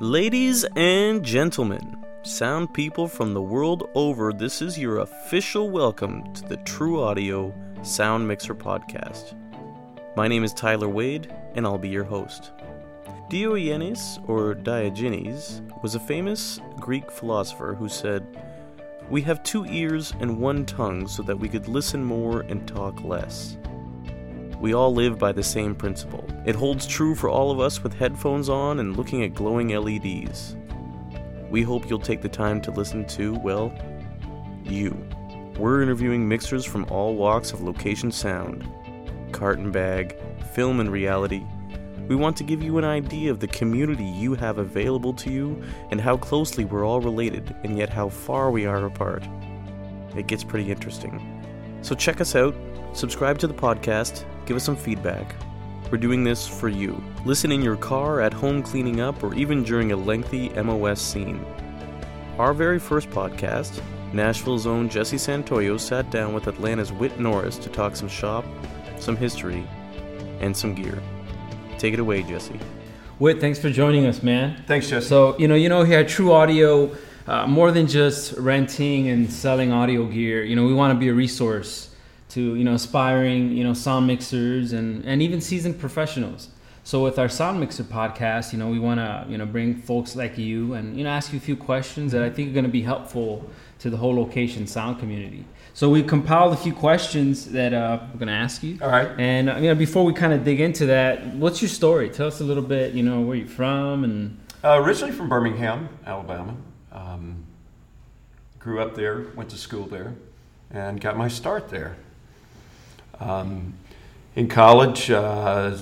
Ladies and gentlemen, sound people from the world over, this is your official welcome to the True Audio Sound Mixer Podcast. My name is Tyler Wade, and I'll be your host. Diogenes, or Diogenes, was a famous Greek philosopher who said, We have two ears and one tongue so that we could listen more and talk less. We all live by the same principle. It holds true for all of us with headphones on and looking at glowing LEDs. We hope you'll take the time to listen to, well, you. We're interviewing mixers from all walks of location sound carton bag, film, and reality. We want to give you an idea of the community you have available to you and how closely we're all related and yet how far we are apart. It gets pretty interesting. So check us out, subscribe to the podcast, give us some feedback. We're doing this for you. Listen in your car, at home cleaning up, or even during a lengthy MOS scene. Our very first podcast, Nashville's own Jesse Santoyo sat down with Atlanta's Whit Norris to talk some shop, some history, and some gear. Take it away, Jesse. Whit, thanks for joining us, man. Thanks, Jesse. So, you know, you know, here at True Audio, uh, more than just renting and selling audio gear, you know, we want to be a resource to you know aspiring you know sound mixers and and even seasoned professionals. So with our sound mixer podcast, you know, we want to you know bring folks like you and you know ask you a few questions that I think are going to be helpful to the whole location sound community. So we compiled a few questions that uh, we're going to ask you. All right. And uh, you know, before we kind of dig into that, what's your story? Tell us a little bit. You know, where you're from and. Uh, originally from Birmingham, Alabama. Um, grew up there, went to school there, and got my start there. Um, in college, uh,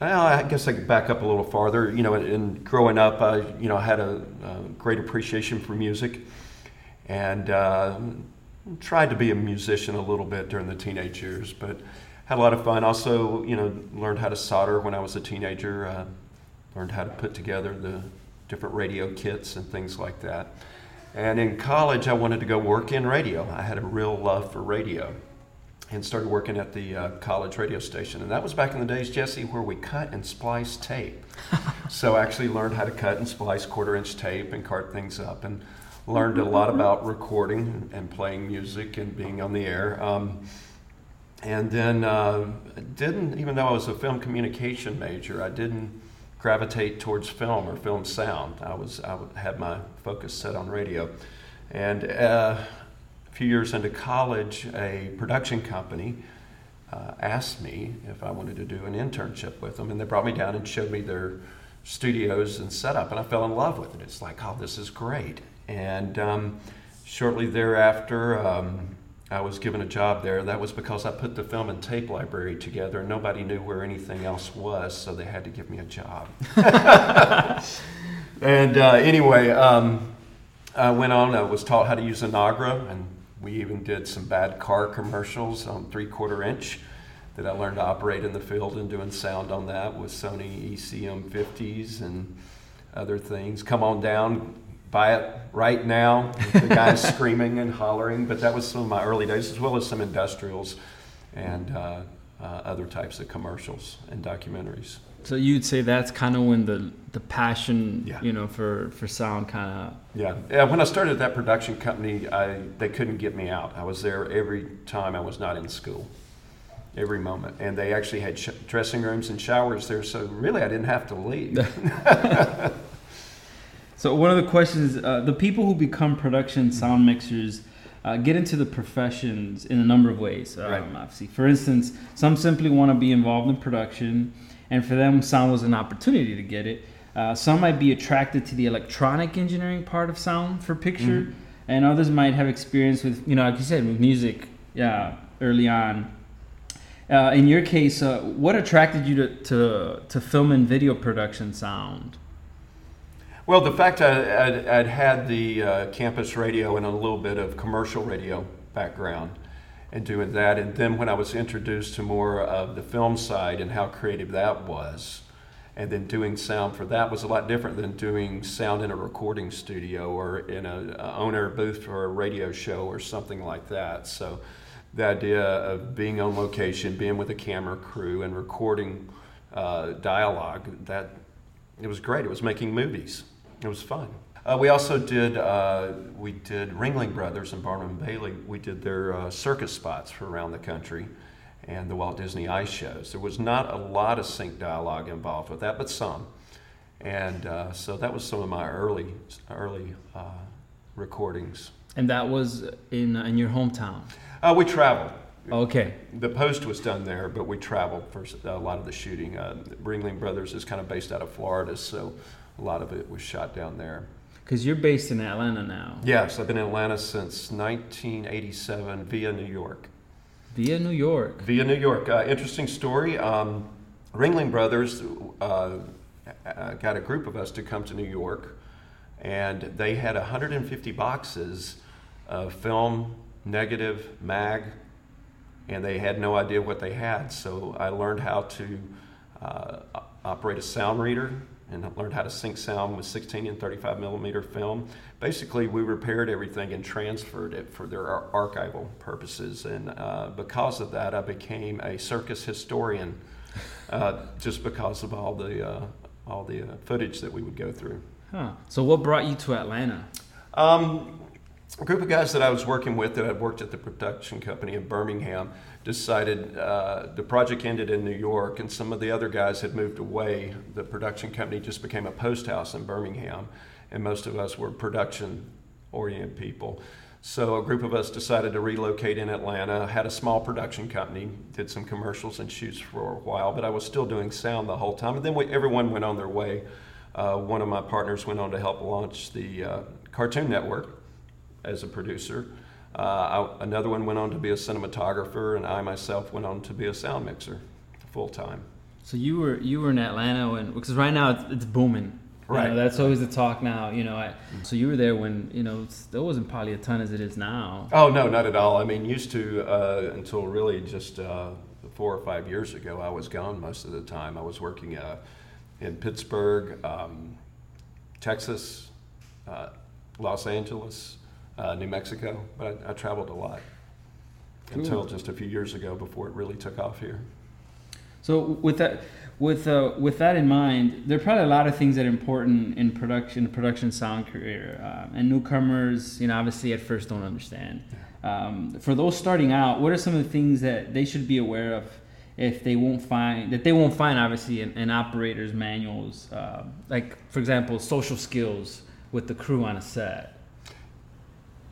well, I guess I could back up a little farther. You know, in growing up, I you know had a, a great appreciation for music, and uh, tried to be a musician a little bit during the teenage years, but had a lot of fun. Also, you know, learned how to solder when I was a teenager. Uh, learned how to put together the different radio kits and things like that. And in college, I wanted to go work in radio. I had a real love for radio and started working at the uh, college radio station. And that was back in the days, Jesse, where we cut and splice tape. so I actually learned how to cut and splice quarter inch tape and cart things up and learned a lot about recording and playing music and being on the air. Um, and then uh, didn't, even though I was a film communication major, I didn't gravitate towards film or film sound. I was I had my focus set on radio. And uh, few years into college, a production company uh, asked me if I wanted to do an internship with them, and they brought me down and showed me their studios and setup, and I fell in love with it. It's like, oh, this is great. And um, shortly thereafter, um, I was given a job there. That was because I put the film and tape library together, and nobody knew where anything else was, so they had to give me a job. and uh, anyway, um, I went on. I was taught how to use a Nagra, and we even did some bad car commercials on three quarter inch that I learned to operate in the field and doing sound on that with Sony ECM 50s and other things. Come on down, buy it right now. The guys screaming and hollering, but that was some of my early days, as well as some industrials and uh, uh, other types of commercials and documentaries. So you'd say that's kind of when the the passion, Yeah. you know, for for sound kind of. Yeah, yeah. When I started that production company, I, they couldn't get me out. I was there every time I was not in school, every moment, and they actually had sh- dressing rooms and showers there. So really, I didn't have to leave. So one of the questions, uh, the people who become production sound mixers. Uh, get into the professions in a number of ways. Um, Right. Obviously, for instance, some simply want to be involved in production, and for them, sound was an opportunity to get it. Uh, some might be attracted to the electronic engineering part of sound for picture, Mhm. and others might have experience with, you know, like you said, with music, yeah, early on. Uh, in your case, uh, what attracted you to, to, to film and video production sound? Well, the fact I, I'd, I'd had the uh, campus radio and a little bit of commercial radio background and doing that, and then when I was introduced to more of the film side and how creative that was, and then doing sound for that was a lot different than doing sound in a recording studio or in a, a owner booth for a radio show or something like that. So, the idea of being on location, being with a camera crew, and recording uh, dialogue that it was great. It was making movies. It was fun. Uh, we also did uh, we did Ringling Brothers and Barnum and Bailey. We did their uh, circus spots for around the country, and the Walt Disney Ice shows. There was not a lot of sync dialogue involved with that, but some. And uh, so that was some of my early early uh, recordings. And that was in in your hometown. Uh, we traveled. Okay. The post was done there, but we traveled for a lot of the shooting. Uh, Ringling Brothers is kind of based out of Florida, so a lot of it was shot down there. Because you're based in Atlanta now. Yes, I've been in Atlanta since 1987 via New York. Via New York. Via New York. Uh, interesting story. Um, Ringling Brothers uh, uh, got a group of us to come to New York, and they had 150 boxes of film, negative, mag, and they had no idea what they had. So I learned how to uh, operate a sound reader and learned how to sync sound with 16 and 35 millimeter film. Basically, we repaired everything and transferred it for their archival purposes. And uh, because of that, I became a circus historian, uh, just because of all the uh, all the uh, footage that we would go through. Huh. So, what brought you to Atlanta? Um, a group of guys that I was working with that had worked at the production company in Birmingham decided uh, the project ended in New York, and some of the other guys had moved away. The production company just became a post house in Birmingham, and most of us were production oriented people. So a group of us decided to relocate in Atlanta. Had a small production company, did some commercials and shoots for a while, but I was still doing sound the whole time. And then we, everyone went on their way. Uh, one of my partners went on to help launch the uh, Cartoon Network as a producer. Uh, I, another one went on to be a cinematographer, and I myself went on to be a sound mixer full time. So you were you were in Atlanta when because right now it's, it's booming. Right. You know, that's always the talk now. You know, I, so you were there when you know there wasn't probably a ton as it is now. Oh no, not at all. I mean, used to uh, until really just uh, four or five years ago. I was gone most of the time. I was working uh, in Pittsburgh, um, Texas, uh, Los Angeles, uh, New Mexico, but I, I traveled a lot cool. until just a few years ago before it really took off here. So with that, with uh, with that in mind, there are probably a lot of things that are important in production, production sound career, uh, and newcomers, you know, obviously at first don't understand. Um, for those starting out, what are some of the things that they should be aware of if they won't find that they won't find obviously in, in operators manuals, uh, like for example, social skills with the crew on a set.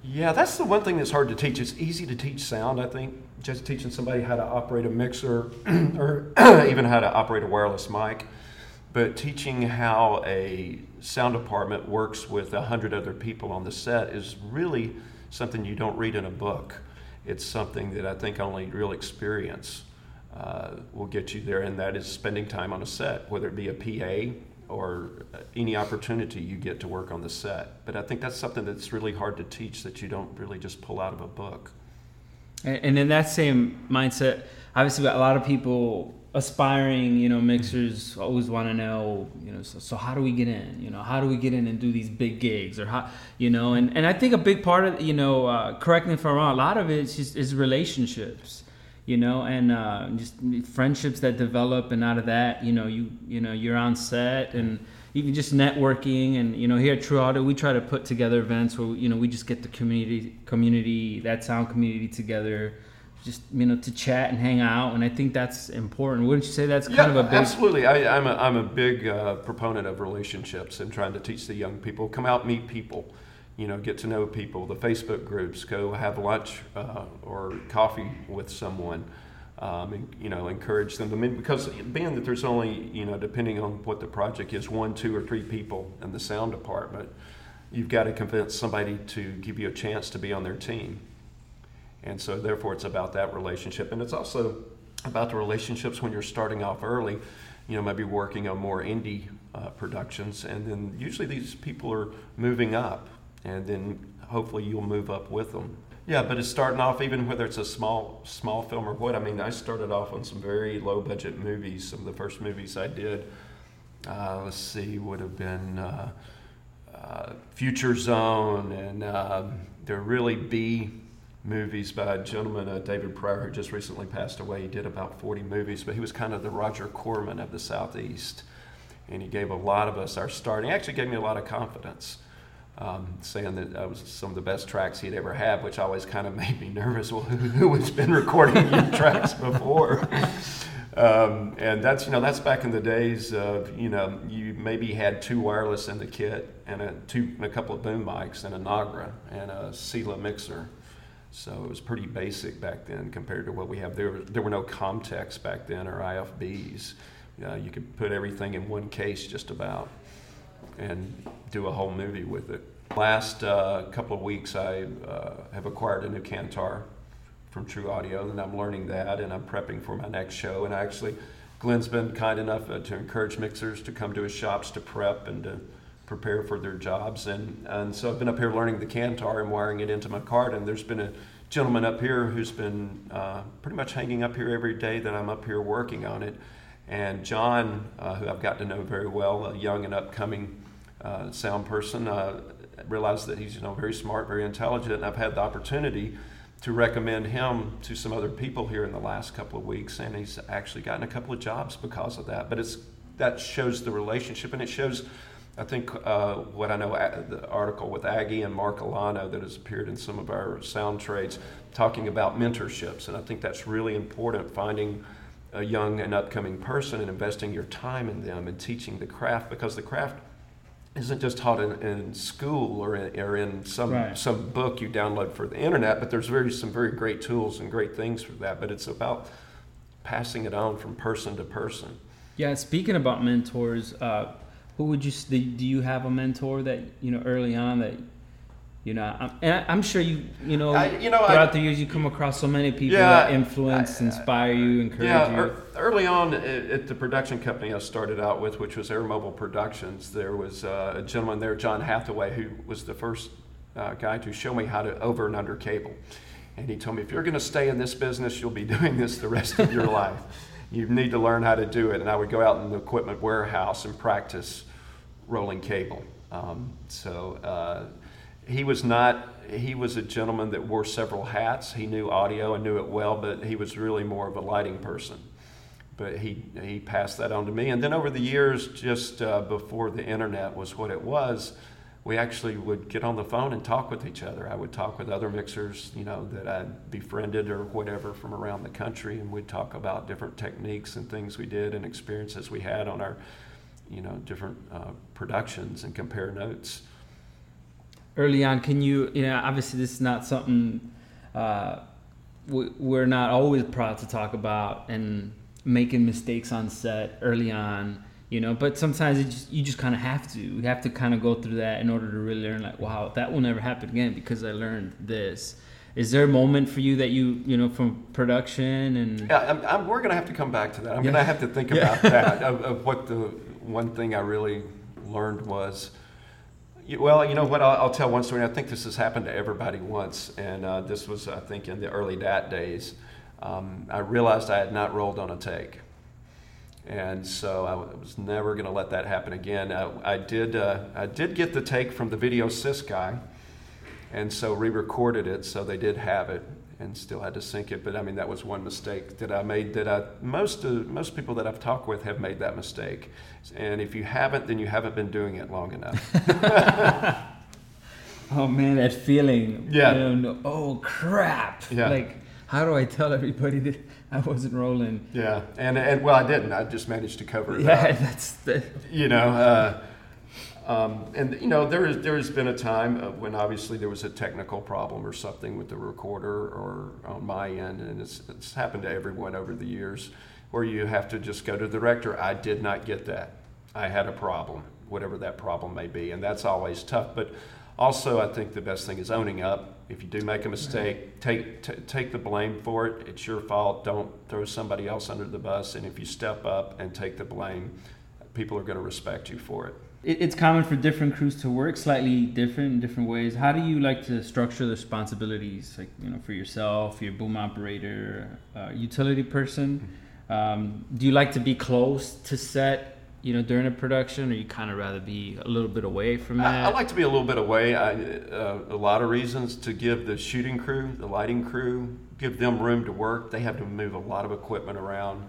Yeah, that's the one thing that's hard to teach. It's easy to teach sound, I think, just teaching somebody how to operate a mixer or even how to operate a wireless mic. But teaching how a sound department works with a hundred other people on the set is really something you don't read in a book. It's something that I think only real experience uh, will get you there, and that is spending time on a set, whether it be a PA or any opportunity you get to work on the set. But I think that's something that's really hard to teach that you don't really just pull out of a book. And in that same mindset, obviously, a lot of people aspiring, you know, mixers always want to know, you know, so, so, how do we get in? You know, how do we get in and do these big gigs, or how, you know, and, and I think a big part of, you know, uh, correct me if I'm wrong, a lot of it is just is relationships you know, and uh, just friendships that develop, and out of that, you know, you you know, you're on set, and even just networking, and you know, here at True Audio, we try to put together events where you know we just get the community, community, that sound community together, just you know, to chat and hang out, and I think that's important. Wouldn't you say that's kind yeah, of a big? Absolutely, I, am a I'm a big uh, proponent of relationships and trying to teach the young people come out, meet people you know, get to know people, the Facebook groups, go have lunch uh, or coffee with someone, um, and, you know, encourage them. I mean, because being that there's only, you know, depending on what the project is, one, two, or three people in the sound department, you've got to convince somebody to give you a chance to be on their team. And so, therefore, it's about that relationship. And it's also about the relationships when you're starting off early, you know, maybe working on more indie uh, productions. And then usually these people are moving up and then hopefully you'll move up with them. Yeah, but it's starting off even whether it's a small small film or what. I mean, I started off on some very low budget movies. Some of the first movies I did, uh, let's see, would have been uh, uh, Future Zone, and um, they're really B movies by a gentleman, uh, David Prior, who just recently passed away. He did about 40 movies, but he was kind of the Roger Corman of the Southeast and he gave a lot of us our start. He actually gave me a lot of confidence. Um, saying that I was some of the best tracks he'd ever had, which always kind of made me nervous. Well, who, who has been recording your tracks before? Um, and that's you know that's back in the days of you know you maybe had two wireless in the kit and a two and a couple of boom mics and a Nagra and a Sela mixer. So it was pretty basic back then compared to what we have. There, there were no Comteks back then or IFBs. Uh, you could put everything in one case just about and do a whole movie with it. Last uh, couple of weeks, I uh, have acquired a new Cantar from True Audio, and I'm learning that, and I'm prepping for my next show. And actually, Glenn's been kind enough uh, to encourage mixers to come to his shops to prep and to prepare for their jobs. And, and so I've been up here learning the Cantar and wiring it into my cart. And there's been a gentleman up here who's been uh, pretty much hanging up here every day that I'm up here working on it. And John, uh, who I've got to know very well, a young and upcoming uh, sound person, uh, realized that he's you know very smart, very intelligent, and I've had the opportunity to recommend him to some other people here in the last couple of weeks, and he's actually gotten a couple of jobs because of that. But it's that shows the relationship, and it shows. I think uh, what I know, uh, the article with Aggie and Mark Ulano that has appeared in some of our sound trades, talking about mentorships, and I think that's really important. Finding a young and upcoming person and investing your time in them and teaching the craft because the craft isn't just taught in, in school or in, or in some right. some book you download for the internet, but there's very some very great tools and great things for that. But it's about passing it on from person to person. Yeah, speaking about mentors, uh, who would you do? You have a mentor that you know early on that you know, I'm, and I'm sure you, you know, I, you know, throughout I, the years you come across so many people yeah, that influence, I, inspire you, encourage yeah, you. Er, early on at the production company I started out with, which was Air Mobile Productions, there was uh, a gentleman there, John Hathaway, who was the first uh, guy to show me how to over and under cable. And he told me, if you're going to stay in this business, you'll be doing this the rest of your life. You need to learn how to do it. And I would go out in the equipment warehouse and practice rolling cable. Um, so. Uh, he was not he was a gentleman that wore several hats. He knew audio and knew it well but he was really more of a lighting person. But he he passed that on to me. And then over the years just uh, before the internet was what it was we actually would get on the phone and talk with each other. I would talk with other mixers you know that i'd befriended or whatever from around the country and we'd talk about different techniques and things we did and experiences we had on our you know different uh, productions and compare notes early on, can you, you know, obviously this is not something uh, we're not always proud to talk about and making mistakes on set early on, you know, but sometimes just, you just kind of have to. You have to kind of go through that in order to really learn, like, wow, that will never happen again because I learned this. Is there a moment for you that you, you know, from production and? Yeah, I'm, I'm, we're going to have to come back to that. I'm yeah. going to have to think about that of, of what the one thing I really learned was well, you know what? I'll, I'll, tell one story. I think this has happened to everybody once, and uh, this was, I think, in the early DAT days. Um, I realized I had not rolled on a take, and so I was never going to let that happen again. I, I did. Uh, I did get the take from the video assist guy, and so re-recorded it, so they did have it, and still had to sync it. But I mean, that was one mistake that I made. That I most uh, most people that I've talked with have made that mistake, and if you haven't, then you haven't been doing it long enough. oh man, that feeling. Yeah. You know, oh crap. Yeah. Like, how do I tell everybody that I wasn't rolling? Yeah, and and well, I didn't. I just managed to cover it. Yeah, up. that's the. You know. Uh, um, and you know there is there has been a time when obviously there was a technical problem or something with the recorder or on my end, and it's, it's happened to everyone over the years, where you have to just go to the director. I did not get that. I had a problem, whatever that problem may be, and that's always tough. But also, I think the best thing is owning up. If you do make a mistake, take t- take the blame for it. It's your fault. Don't throw somebody else under the bus. And if you step up and take the blame, people are going to respect you for it it's common for different crews to work slightly different in different ways. How do you like to structure the responsibilities, like you know, for yourself, your boom operator, uh, utility person? Um, do you like to be close to set, you know, during a production, or you kind of rather be a little bit away from that? I, I like to be a little bit away. I, uh, a lot of reasons to give the shooting crew, the lighting crew, give them room to work. They have to move a lot of equipment around,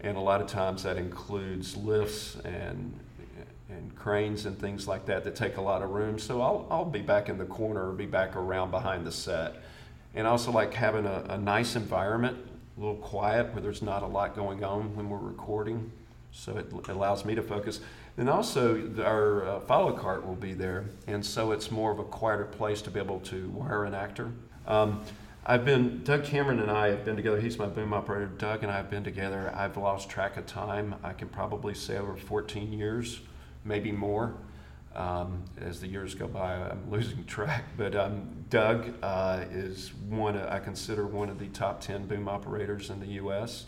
and a lot of times that includes lifts and and cranes and things like that that take a lot of room. So I'll, I'll be back in the corner or be back around behind the set. And I also like having a, a nice environment, a little quiet where there's not a lot going on when we're recording. So it allows me to focus. Then also our uh, follow cart will be there, and so it's more of a quieter place to be able to wire an actor. Um, I've been Doug Cameron and I have been together. He's my boom operator. Doug and I have been together. I've lost track of time. I can probably say over 14 years maybe more. Um, as the years go by, I'm losing track. But um, Doug uh, is one, I consider one of the top 10 boom operators in the U.S.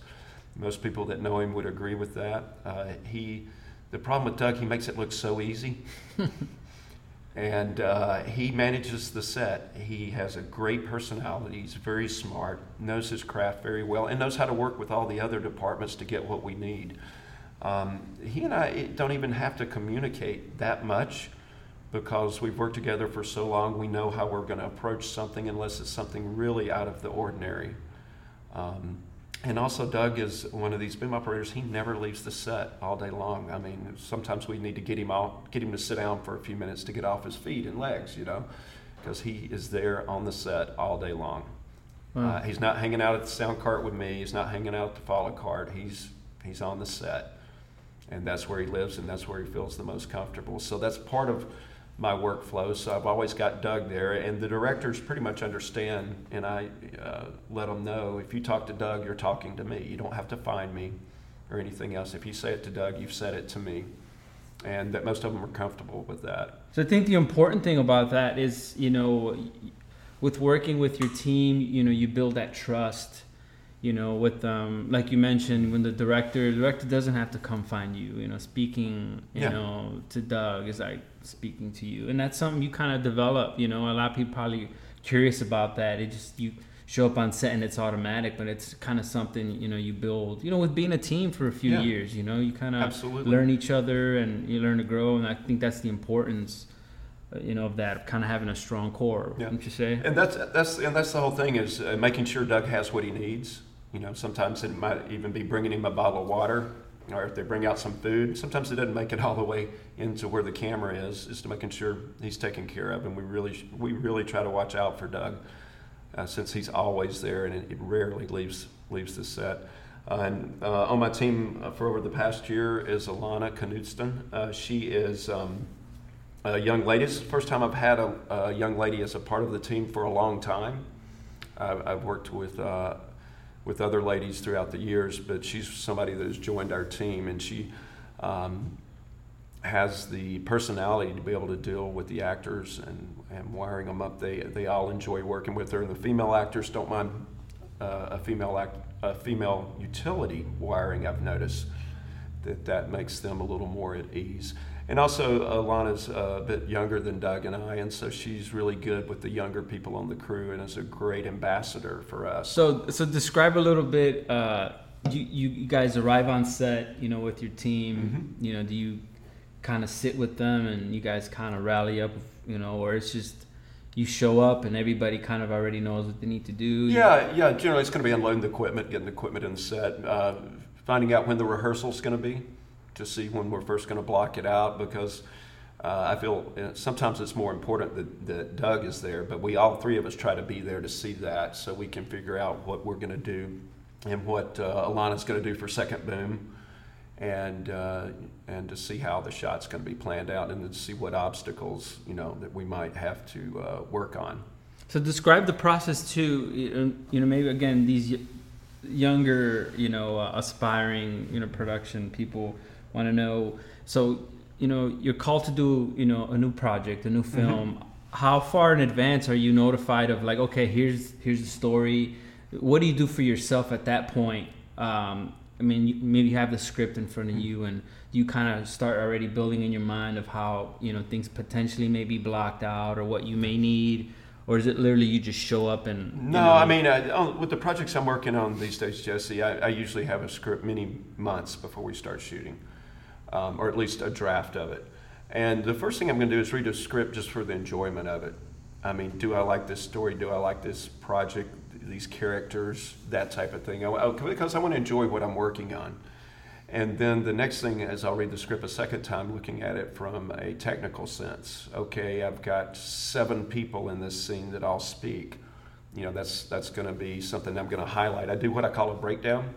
Most people that know him would agree with that. Uh, he, the problem with Doug, he makes it look so easy. and uh, he manages the set. He has a great personality. He's very smart, knows his craft very well, and knows how to work with all the other departments to get what we need. Um, he and I don't even have to communicate that much because we've worked together for so long. We know how we're going to approach something unless it's something really out of the ordinary. Um, and also, Doug is one of these boom operators. He never leaves the set all day long. I mean, sometimes we need to get him out, get him to sit down for a few minutes to get off his feet and legs, you know, because he is there on the set all day long. Wow. Uh, he's not hanging out at the sound cart with me. He's not hanging out at the follow cart. He's he's on the set and that's where he lives and that's where he feels the most comfortable. So that's part of my workflow. So I've always got Doug there, and the directors pretty much understand, and I uh, let them know if you talk to Doug, you're talking to me. You don't have to find me or anything else. If you say it to Doug, you've said it to me. And that most of them are comfortable with that. So I think the important thing about that is, you know, with working with your team, you know, you build that trust you know with um like you mentioned when the director the director doesn't have to come find you you know speaking you yeah. know to doug is like speaking to you and that's something you kind of develop you know a lot of people probably curious about that it just you show up on set and it's automatic but it's kind of something you know you build you know with being a team for a few yeah. years you know you kind of Absolutely. learn each other and you learn to grow and i think that's the importance uh, you know of that kind of having a strong core yeah. wouldn't you say and that's that's and that's the whole thing is uh, making sure doug has what he needs you know, sometimes it might even be bringing him a bottle of water, or if they bring out some food. Sometimes it doesn't make it all the way into where the camera is, is to making sure he's taken care of. And we really, we really try to watch out for Doug, uh, since he's always there and it, rarely leaves leaves the set. Uh, and uh, on my team uh, for over the past year is Alana Knudsen. Uh, she is um, a young lady. It's the first time I've had a, a, young lady as a part of the team for a long time. I've worked with uh, with other ladies throughout the years, but she's somebody that has joined our team, and she um, has the personality to be able to deal with the actors and, and wiring them up. They they all enjoy working with her, and the female actors don't mind uh, a female act, a female utility wiring. I've noticed that that makes them a little more at ease. And also, Alana's a bit younger than Doug and I, and so she's really good with the younger people on the crew, and is a great ambassador for us. So, so describe a little bit. Uh, you, you guys arrive on set, you know, with your team. Mm-hmm. You know, do you kind of sit with them and you guys kind of rally up, you know, or it's just you show up and everybody kind of already knows what they need to do? Yeah, yeah. Generally, it's going to be unloading the equipment, getting the equipment in the set, uh, finding out when the rehearsal's going to be to see when we're first going to block it out because uh, I feel uh, sometimes it's more important that, that Doug is there, but we all three of us try to be there to see that so we can figure out what we're going to do and what uh, Alana's going to do for second boom and uh, and to see how the shot's going to be planned out and to see what obstacles you know that we might have to uh, work on. So describe the process too. You know, maybe again these younger, you know, uh, aspiring, you know, production people want to know. So you know, you're called to do you know a new project, a new mm-hmm. film. Mm-hmm. How far in advance are you notified of like, okay, here's here's the story. What do you do for yourself at that point? Um, I mean, maybe you have the script in front of mm-hmm. you, and you kind of start already building in your mind of how you know things potentially may be blocked out or what you may need or is it literally you just show up and? No, know, I mean, I, with the projects I'm working on these days, Jesse, I, I, usually have a script many months before we start shooting um, or at least a draft of it. And the first thing I'm going to do is read a script just for the enjoyment of it. I mean, do I like this story? Do I like this project? These characters, that type of thing. I, I, because I want to enjoy what I'm working on. And then the next thing is I'll read the script a second time, looking at it from a technical sense. Okay, I've got seven people in this scene that I'll speak. You know, that's that's going to be something I'm going to highlight. I do what I call a breakdown,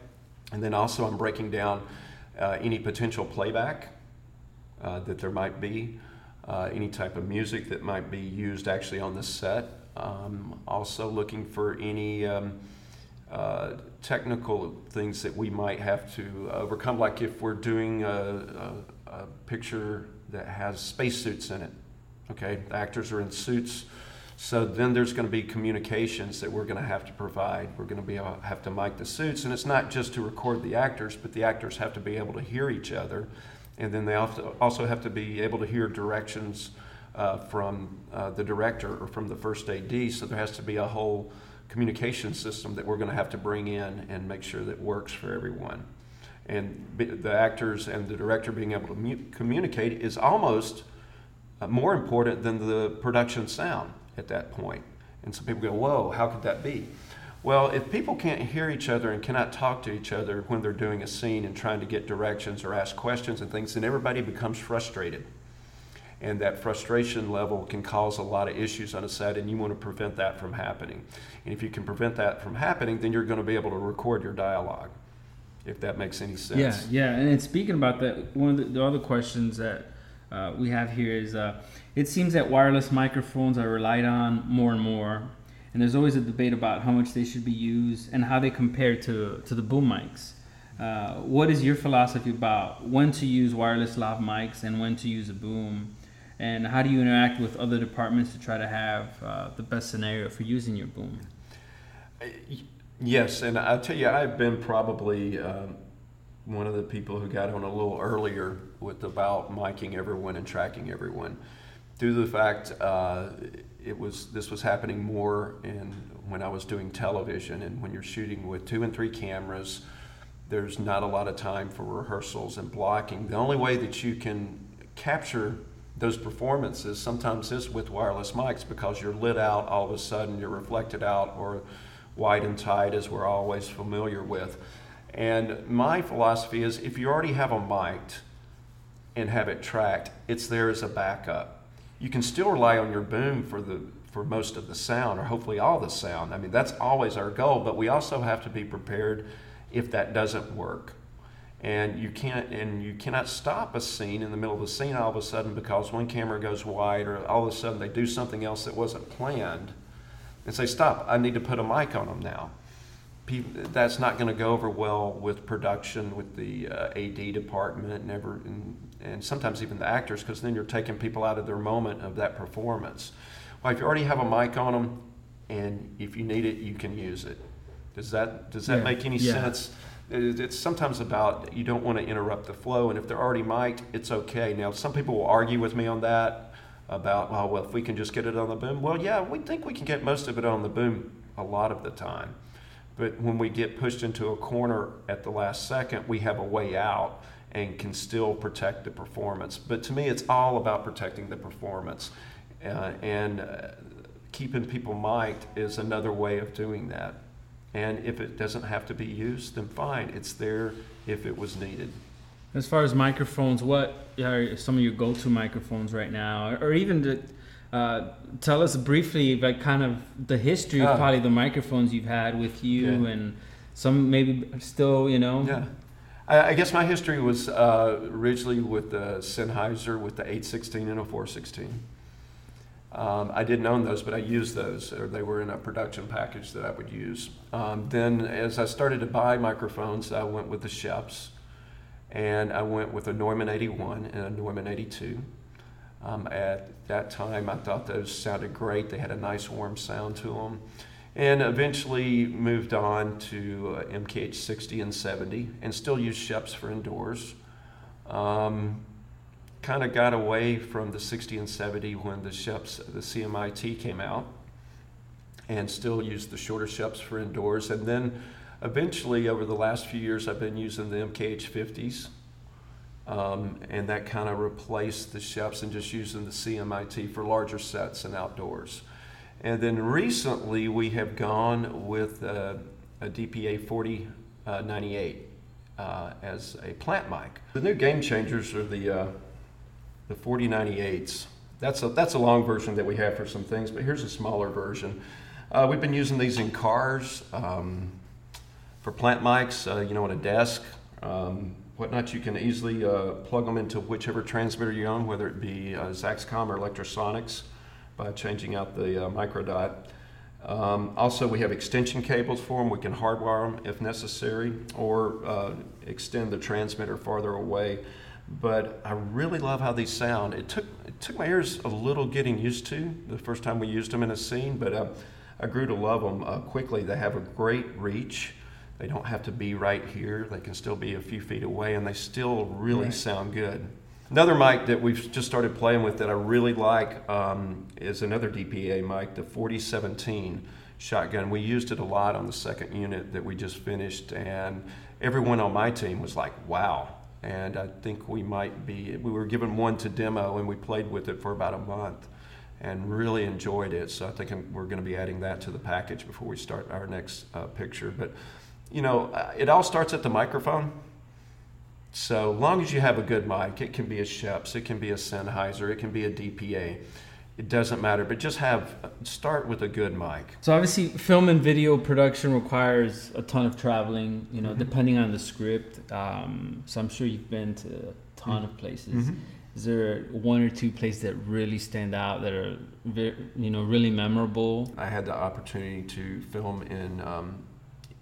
and then also I'm breaking down uh, any potential playback uh, that there might be, uh, any type of music that might be used actually on the set. Um, also looking for any. Um, uh, technical things that we might have to overcome, like if we're doing a, a, a picture that has spacesuits in it. Okay, the actors are in suits, so then there's going to be communications that we're going to have to provide. We're going to be able, have to mic the suits, and it's not just to record the actors, but the actors have to be able to hear each other, and then they also have to be able to hear directions uh, from uh, the director or from the first AD. So there has to be a whole communication system that we're going to have to bring in and make sure that works for everyone. And the actors and the director being able to mu- communicate is almost uh, more important than the production sound at that point. And some people go, Whoa, how could that be? Well, if people can't hear each other and cannot talk to each other when they're doing a scene and trying to get directions or ask questions and things, then everybody becomes frustrated and that frustration level can cause a lot of issues on a set and you want to prevent that from happening. And if you can prevent that from happening then you're going to be able to record your dialogue if that makes any sense. Yeah yeah and speaking about that one of the, the other questions that uh, we have here is uh, it seems that wireless microphones are relied on more and more and there's always a debate about how much they should be used and how they compare to, to the boom mics. Uh, what is your philosophy about when to use wireless lav mics and when to use a boom and how do you interact with other departments to try to have uh, the best scenario for using your boom? Yes, and I'll tell you, I've been probably um, one of the people who got on a little earlier with about miking everyone and tracking everyone, due to the fact uh, it was this was happening more in when I was doing television, and when you're shooting with two and three cameras, there's not a lot of time for rehearsals and blocking. The only way that you can capture those performances sometimes is with wireless mics because you're lit out all of a sudden, you're reflected out, or wide and tight as we're always familiar with. And my philosophy is if you already have a mic and have it tracked, it's there as a backup. You can still rely on your boom for the for most of the sound or hopefully all the sound. I mean, that's always our goal, but we also have to be prepared if that doesn't work and you can't and you cannot stop a scene in the middle of the scene all of a sudden because one camera goes wide or all of a sudden they do something else that wasn't planned and say stop i need to put a mic on them now People, that's not going to go over well with production with the uh, ad department and, and, and sometimes even the actors because then you're taking people out of their moment of that performance well if you already have a mic on them and if you need it you can use it does that does that yeah. make any yeah. sense it's sometimes about you don't want to interrupt the flow, and if they're already mic'd, it's okay. Now, some people will argue with me on that about, oh, well, if we can just get it on the boom. Well, yeah, we think we can get most of it on the boom a lot of the time. But when we get pushed into a corner at the last second, we have a way out and can still protect the performance. But to me, it's all about protecting the performance. Uh, and uh, keeping people mic'd is another way of doing that. And if it doesn't have to be used, then fine. It's there if it was needed. As far as microphones, what are some of your go-to microphones right now, or even to uh, tell us briefly about kind of the history of ah. probably the microphones you've had with you, yeah. and some maybe still, you know. Yeah, I, I guess my history was uh, originally with the Sennheiser with the 816 and a 416. Um, I didn't own those, but I used those, or they were in a production package that I would use. Um, then, as I started to buy microphones, I went with the Schoeps, and I went with a Neumann 81 and a Neumann 82. Um, at that time, I thought those sounded great. They had a nice warm sound to them. And eventually moved on to uh, MKH 60 and 70, and still use Schoeps for indoors. Um, kind of got away from the 60 and 70 when the Schoeps, the CMIT came out, and still used the shorter Schoeps for indoors. And then eventually, over the last few years, I've been using the MKH 50s. Um, and that kind of replaced the Schoeps and just using the CMIT for larger sets and outdoors. And then recently we have gone with uh, a DPA 4098. uh, as a plant mic. The new game changers are the uh, the 4098s. That's a that's a long version that we have for some things, but here's a smaller version. Uh, we've been using these in cars um, for plant mics. Uh, you know, on a desk, um, whatnot. You can easily uh, plug them into whichever transmitter you own, whether it be uh, Zaxcom or Lectrosonics, by changing out the microdot. Um, also, we have extension cables for them. We can hardwire them if necessary or uh, extend the transmitter farther away. But I really love how these sound. It took it took my ears a little getting used to the first time we used them in a scene, but uh, I grew to love them uh, quickly. They have a great reach. They don't have to be right here. They can still be a few feet away, and they still really right. sound good. Another mic that we've just started playing with that I really like um, is another DPA mic, the 4017 shotgun. We used it a lot on the second unit that we just finished, and everyone on my team was like, wow. And I think we might be, we were given one to demo, and we played with it for about a month and really enjoyed it. So I think we're going to be adding that to the package before we start our next uh, picture. But, you know, it all starts at the microphone so long as you have a good mic, it can be a Schoeps, it can be a Sennheiser, it can be a DPA. It doesn't matter, but just have start with a good mic. So obviously, film and video production requires a ton of traveling. You know, mm-hmm. depending on the script. Um, so I'm sure you've been to a ton mm-hmm. of places. Mm-hmm. Is there one or two places that really stand out that are, very, you know, really memorable? I had the opportunity to film in um,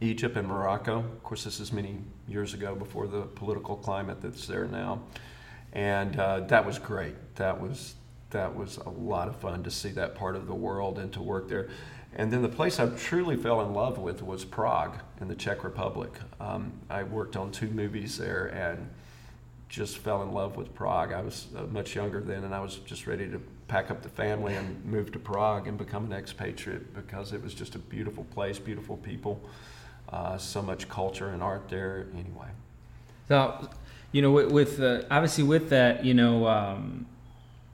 Egypt and Morocco. Of course, this is many years ago before the political climate that's there now, and uh, that was great. That was that was a lot of fun to see that part of the world and to work there. And then the place I truly fell in love with was Prague in the Czech Republic. Um, I worked on two movies there and just fell in love with Prague. I was uh, much younger then, and I was just ready to pack up the family and move to Prague and become an expatriate because it was just a beautiful place, beautiful people uh, so much culture and art there anyway. So, you know, with, with uh, obviously with that, you know, um,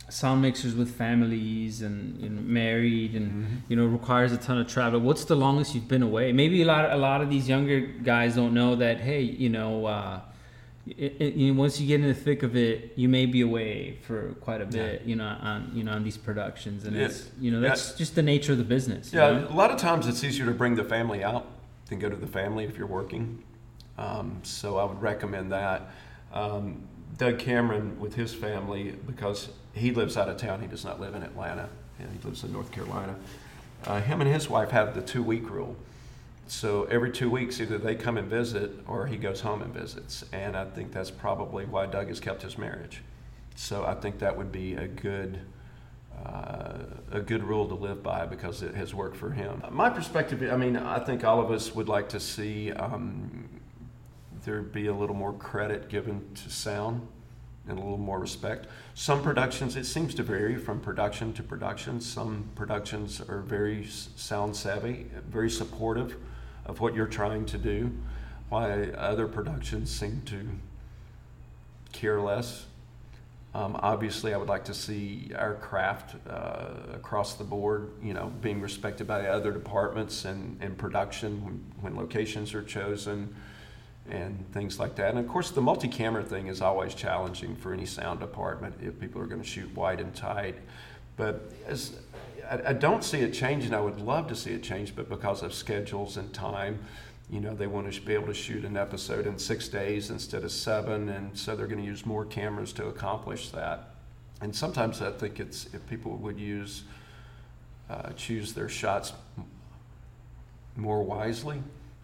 sound mixers with families and you know, married and mm-hmm. you know requires a ton of travel. What's the longest you've been away? Maybe a lot a lot of these younger guys don't know that. Hey, you know. Uh, it, it, you know, once you get in the thick of it, you may be away for quite a bit, yeah. you know, on you know on these productions, and it's you know that's yeah. just the nature of the business. Yeah, know? a lot of times it's easier to bring the family out than go to the family if you're working. Um, so I would recommend that. Um, Doug Cameron with his family, because he lives out of town, he does not live in Atlanta, and he lives in North Carolina. Uh, him and his wife have the two week rule. So every two weeks, either they come and visit or he goes home and visits. And I think that's probably why Doug has kept his marriage. So I think that would be a good uh, a good rule to live by because it has worked for him. My perspective, I mean, I think all of us would like to see um, there be a little more credit given to sound and a little more respect. Some productions, it seems to vary from production to production. Some productions are very sound savvy, very supportive of what you're trying to do, while other productions seem to care less um, obviously, I would like to see our craft uh, across the board, you know, being respected by other departments and, and production when, when locations are chosen and things like that. And of course, the multi-camera thing is always challenging for any sound department if people are going to shoot wide and tight. But as I, I don't see it changing, I would love to see it change, but because of schedules and time, you know they want to be able to shoot an episode in six days instead of seven and so they're going to use more cameras to accomplish that and sometimes i think it's if people would use uh, choose their shots more wisely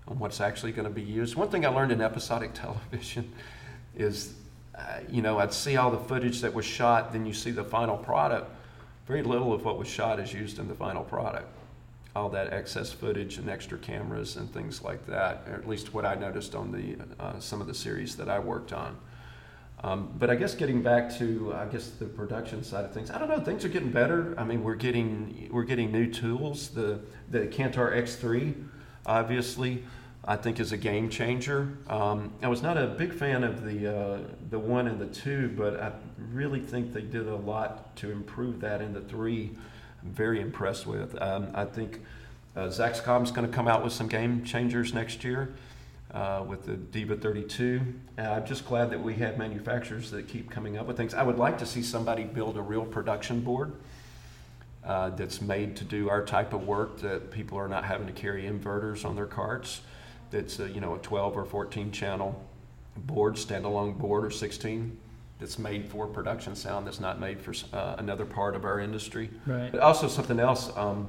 on what's actually going to be used one thing i learned in episodic television is uh, you know i'd see all the footage that was shot then you see the final product very little of what was shot is used in the final product all that excess footage and extra cameras and things like that, or at least what I noticed on the uh, some of the series that I worked on. Um, but I guess getting back to I guess the production side of things, I don't know. Things are getting better. I mean, we're getting we're getting new tools. The the Cantar X3, obviously, I think is a game changer. Um, I was not a big fan of the uh, the one and the two, but I really think they did a lot to improve that in the three I'm very impressed with. Um, I think uh, Zaxcom's going to come out with some game changers next year. uh, with the Deva 32. Uh, I'm just glad that we have manufacturers that keep coming up with things. I would like to see somebody build a real production board uh, that's made to do our type of work that people are not having to carry inverters on their carts. That's a, you know a 12 or 14 channel board, standalone board, or 16 that's made for production sound that's not made for uh, another part of our industry. Right. But also something else. Um,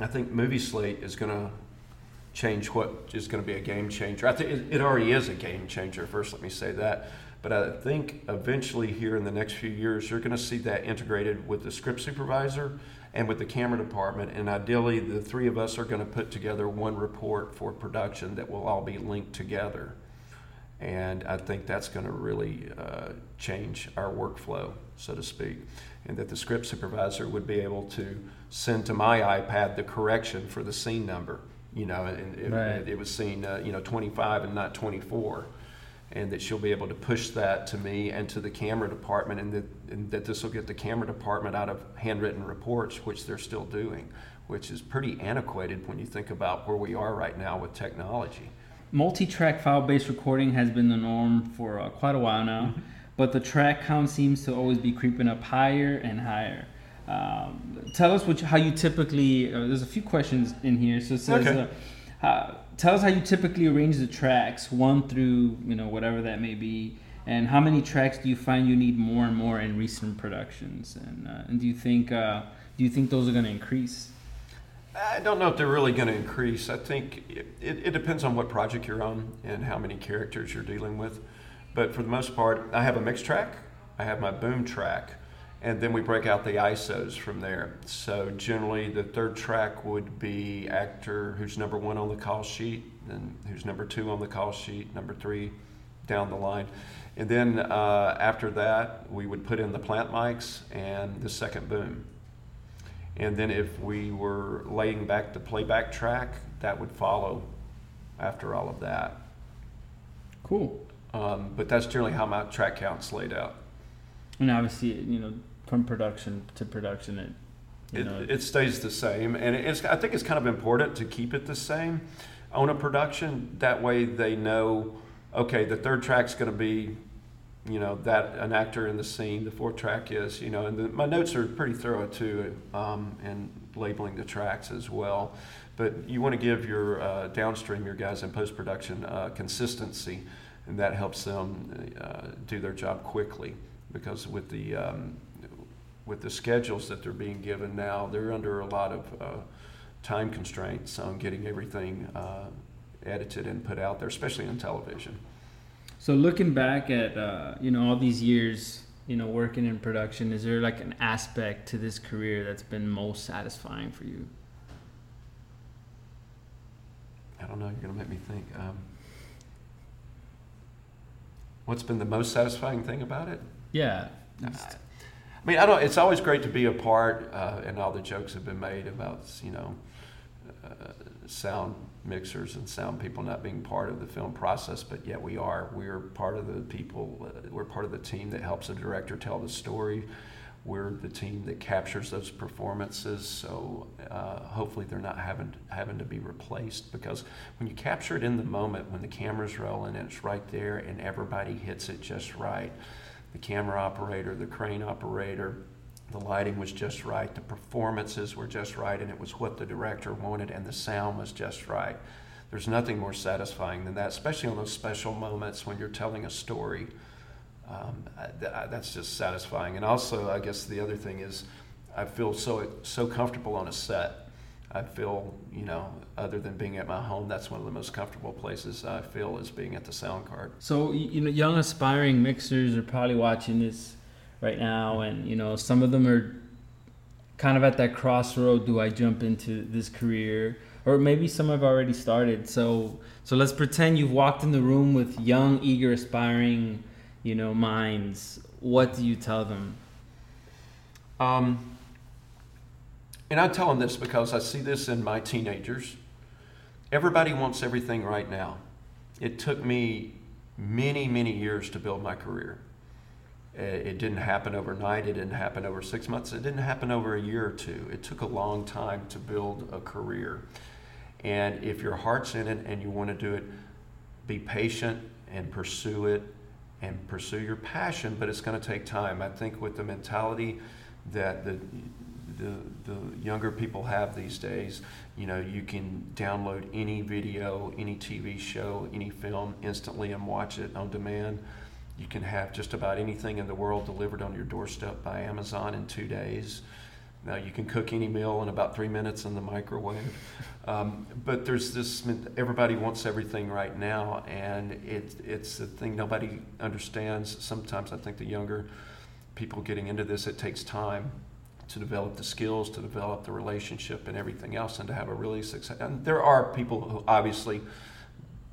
I think Movie Slate is going to change what is going to be a game changer. I think it, it already is a game changer. First, let me say that. But I think eventually, here in the next few years, you're going to see that integrated with the script supervisor and with the camera department. And ideally, the three of us are going to put together one report for production that will all be linked together. And I think that's going to really uh, change our workflow, so to speak. And that the script supervisor would be able to send to my iPad the correction for the scene number. You know, and it, Right. it was scene, uh, you know, 25 and not 24 and that she'll be able to push that to me and to the camera department, and that, and that this will get the camera department out of handwritten reports, which they're still doing, which is pretty antiquated when you think about where we are right now with technology. Multi-track file-based recording has been the norm for uh, quite a while now, but the track count seems to always be creeping up higher and higher. Um, tell us what, how you typically. Uh, there's a few questions in here, so it says. Okay. Uh, how, tell us how you typically arrange the tracks, one through you know whatever that may be, and how many tracks do you find you need more and more in recent productions, and uh, and do you think uh, do you think those are going to increase? I don't know if they're really going to increase. I think it, it, it depends on what project you're on and how many characters you're dealing with. But for the most part, I have a mix track, I have my boom track, and then we break out the ISOs from there. So generally, the third track would be actor who's number one on the call sheet, and who's number two on the call sheet, number three down the line. And then uh, after that, we would put in the plant mics and the second boom. And then if we were laying back the playback track, that would follow after all of that. Cool. Um, but that's generally how my track count's laid out. And obviously, you know, from production to production, it It, know it stays the same, and it's, I think it's kind of important to keep it the same on a production. That way, they know, okay, the third track's going to be, you know, that an actor in the scene. The fourth track is, you know, and the, my notes are pretty thorough too, um, and labeling the tracks as well. But you want to give your uh, downstream, your guys in post production, uh, consistency, and that helps them uh, do their job quickly. Because with the um, with the schedules that they're being given now, they're under a lot of uh, time constraints on getting everything uh, edited and put out there, especially on television. So looking back at uh, you know all these years, you know working in production, is there like an aspect to this career that's been most satisfying for you? I don't know. You're going to make me think. Um, what's been the most satisfying thing about it? Yeah. I mean, I don't. It's always great to be a part, uh, and all the jokes have been made about you know uh, sound mixers and sound people not being part of the film process, but yet we are. We're part of the people. Uh, we're part of the team that helps the director tell the story. We're the team that captures those performances. So uh, hopefully they're not having having to be replaced because when you capture it in the moment, when the camera's rolling and it's right there, and everybody hits it just right the camera operator, the crane operator, the lighting was just right, the performances were just right, and it was what the director wanted, and the sound was just right. There's nothing more satisfying than that, especially on those special moments when you're telling a story. Um, th- that's just satisfying. And also, I guess the other thing is, I feel so so comfortable on a set. I feel, you know, other than being at my home, that's one of the most comfortable places I feel is being at the sound cart. So you know, young aspiring mixers are probably watching this right now, and you know, some of them are kind of at that crossroad. Do I jump into this career, or maybe some have already started? So, so let's pretend you've walked in the room with young, eager, aspiring, you know, minds. What do you tell them? Um, and I tell them this because I see this in my teenagers. Everybody wants everything right now. It took me many, many years to build my career. Uh, It didn't happen overnight. It didn't happen over six months. It didn't happen over a year or two. It took a long time to build a career. And if your heart's in it and you want to do it, be patient and pursue it and pursue your passion, but it's going to take time. I think with the mentality that the, the, the younger people have these days, you know, you can download any video, any TV show, any film instantly and watch it on demand. You can have just about anything in the world delivered on your doorstep by Amazon in two days. Now you can cook any meal in about three minutes in the microwave. Um, but there's this, everybody wants everything right now, and it, it's a thing nobody understands. Sometimes I think the younger people getting into this, it takes time to develop the skills, to develop the relationship, and everything else, and to have a really success. And there are people who obviously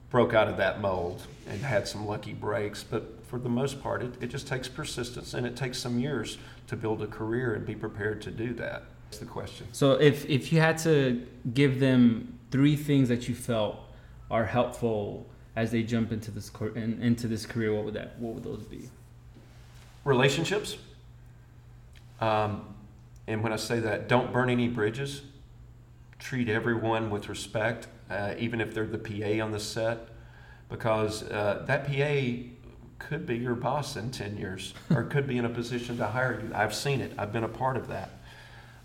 broke out of that mold and had some lucky breaks, but for the most part, it, it just takes persistence and it takes some years to build a career and be prepared to do that. That's the question. So, if, if you had to give them three things that you felt are helpful as they jump into this in, into this career, what would that what would those be? Relationships. Um, and when I say that, don't burn any bridges. Treat everyone with respect, uh, even if they're the PA on the set, because uh, that PA could be your boss in 10 years or could be in a position to hire you. I've seen it, I've been a part of that.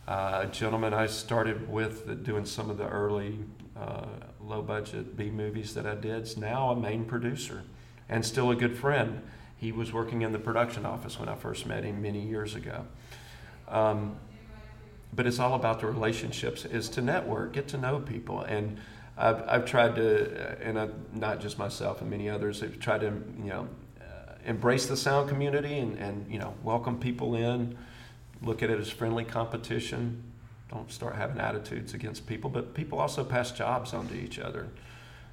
Uh, a gentleman I started with doing some of the early uh, low budget B movies that I did is now a main producer and still a good friend. He was working in the production office when I first met him many years ago. Um, but it's all about the relationships, is to network, get to know people. And I've, I've tried to, uh, and I, not just myself and many others, have tried to, you know, uh, embrace the sound community and, and you know welcome people in look at it as friendly competition don't start having attitudes against people but people also pass jobs on to each other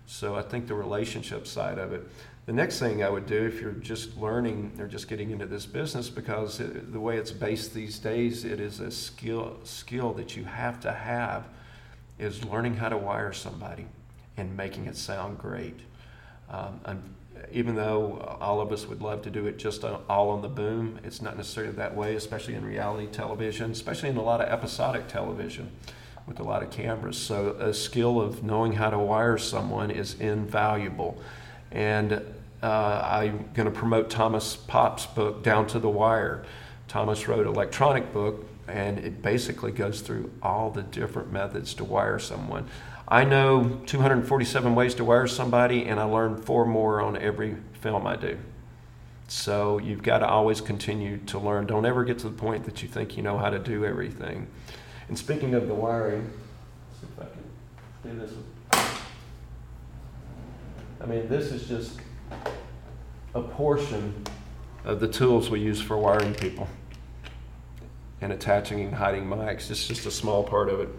so i think the relationship side of it the next thing i would do if you're just learning or just getting into this business because it, the way it's based these days it is a skill skill that you have to have is learning how to wire somebody and making it sound great um, even though all of us would love to do it just all on the boom, it's not necessarily that way, especially in reality television, especially in a lot of episodic television with a lot of cameras. So, a skill of knowing how to wire someone is invaluable. And uh, I'm going to promote Thomas Popp's book, Down to the Wire. Thomas wrote electronic book, and it basically goes through all the different methods to wire someone. I know 247 ways to wire somebody, and I learn four more on every film I do. So you've got to always continue to learn. Don't ever get to the point that you think you know how to do everything. And speaking of the wiring, see if I can do this. I mean, this is just a portion of the tools we use for wiring people and attaching and hiding mics. It's just a small part of it.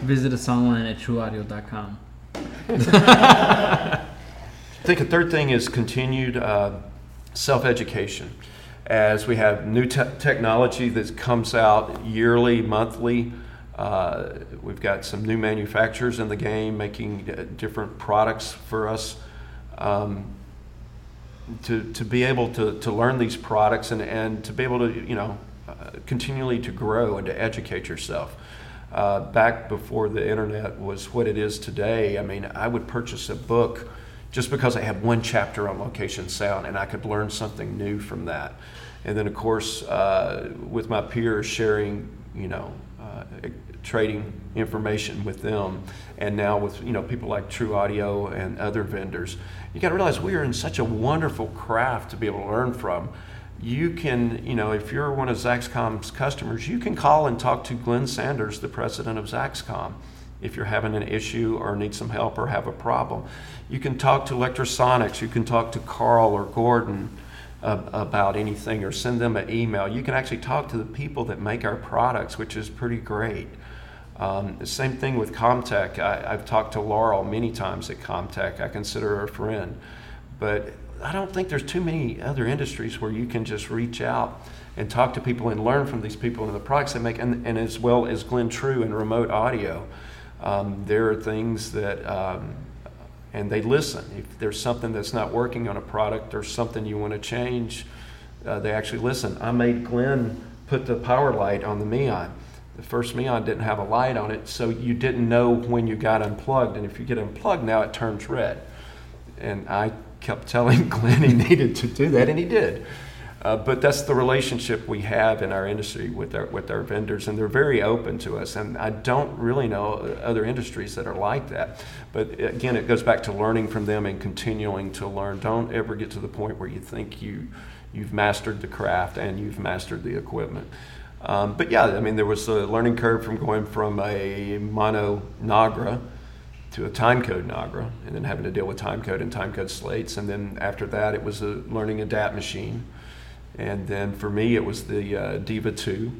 Visit us online at trewaudio.com. I think a third thing is continued uh, self education. As we have new te- technology that comes out yearly, monthly, uh, we've got some new manufacturers in the game making uh, different products for us. Um, to, to be able to, to learn these products and, and to be able to, you know, uh, continually to grow and to educate yourself uh, back before the internet was what it is today, I mean, I would purchase a book just because I had one chapter on location sound and I could learn something new from that. And then, of course, uh, with my peers sharing, you know, uh, trading information with them, and now with you know people like Trew Audio and other vendors, you got to realize we are in such a wonderful craft to be able to learn from you can, you know, if you're one of Zaxcom's customers, you can call and talk to Glenn Sanders, the president of Zaxcom, if you're having an issue or need some help or have a problem. You can talk to Lectrosonics, you can talk to Carl or Gordon about anything or send them an email. You can actually talk to the people that make our products, which is pretty great. Um, the same thing with Comtek. I, have talked to Laurel many times at Comtek. I consider her a friend. But I don't think there's too many other industries where you can just reach out and talk to people and learn from these people and the products they make, and, and as well as Glen Trew and remote audio. Um, there are things that, um, and they listen. If there's something that's not working on a product or something you want to change, uh, they actually listen. I made Glenn put the power light on the Meon. The first Meon didn't have a light on it, so you didn't know when you got unplugged. And if you get unplugged now, it turns red. And I kept telling Glenn he needed to do that, and he did. Uh, but that's the relationship we have in our industry with our with our vendors, and they're very open to us. And I don't really know other industries that are like that. But again, it goes back to learning from them and continuing to learn. Don't ever get to the point where you think you you've mastered the craft and you've mastered the equipment. Um, but yeah, I mean, there was a learning curve from going from a mono Nagra to a timecode Nagra, and then having to deal with timecode and timecode slates. And then after that, it was a learning a DAT machine and then for me, it was the uh, Deva 2.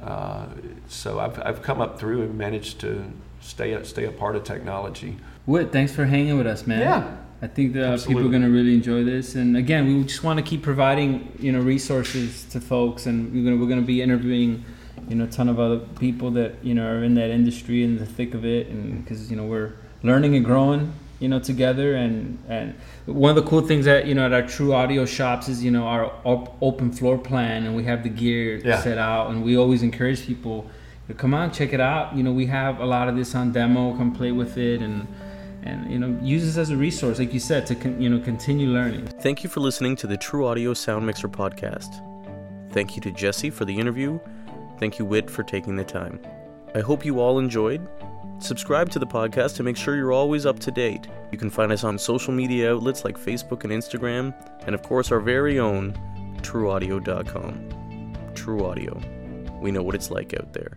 Uh, so I've, I've come up through and managed to stay stay a part of technology. Whit, thanks for hanging with us, man. Yeah. I think that uh, people are going to really enjoy this. And again, we just want to keep providing, you know, resources to folks. And we're going to, we're going to be interviewing, you know, a ton of other people that, you know, are in that industry in the thick of it. And because, you know, we're learning and growing you know together and and one of the cool things that you know at our Trew Audio shops is you know our op- open floor plan and we have the gear yeah. set out and we always encourage people to come on check it out you know we have a lot of this on demo come play with it and and you know use this as a resource like you said to con- you know continue learning thank you for listening to the Trew Audio sound mixer podcast thank you to jesse for the interview thank you Whit for taking the time i hope you all enjoyed Subscribe to the podcast to make sure you're always up to date. You can find us on social media outlets like Facebook and Instagram, and of course, our very own TrewAudio.com. Trew Audio. We know what it's like out there.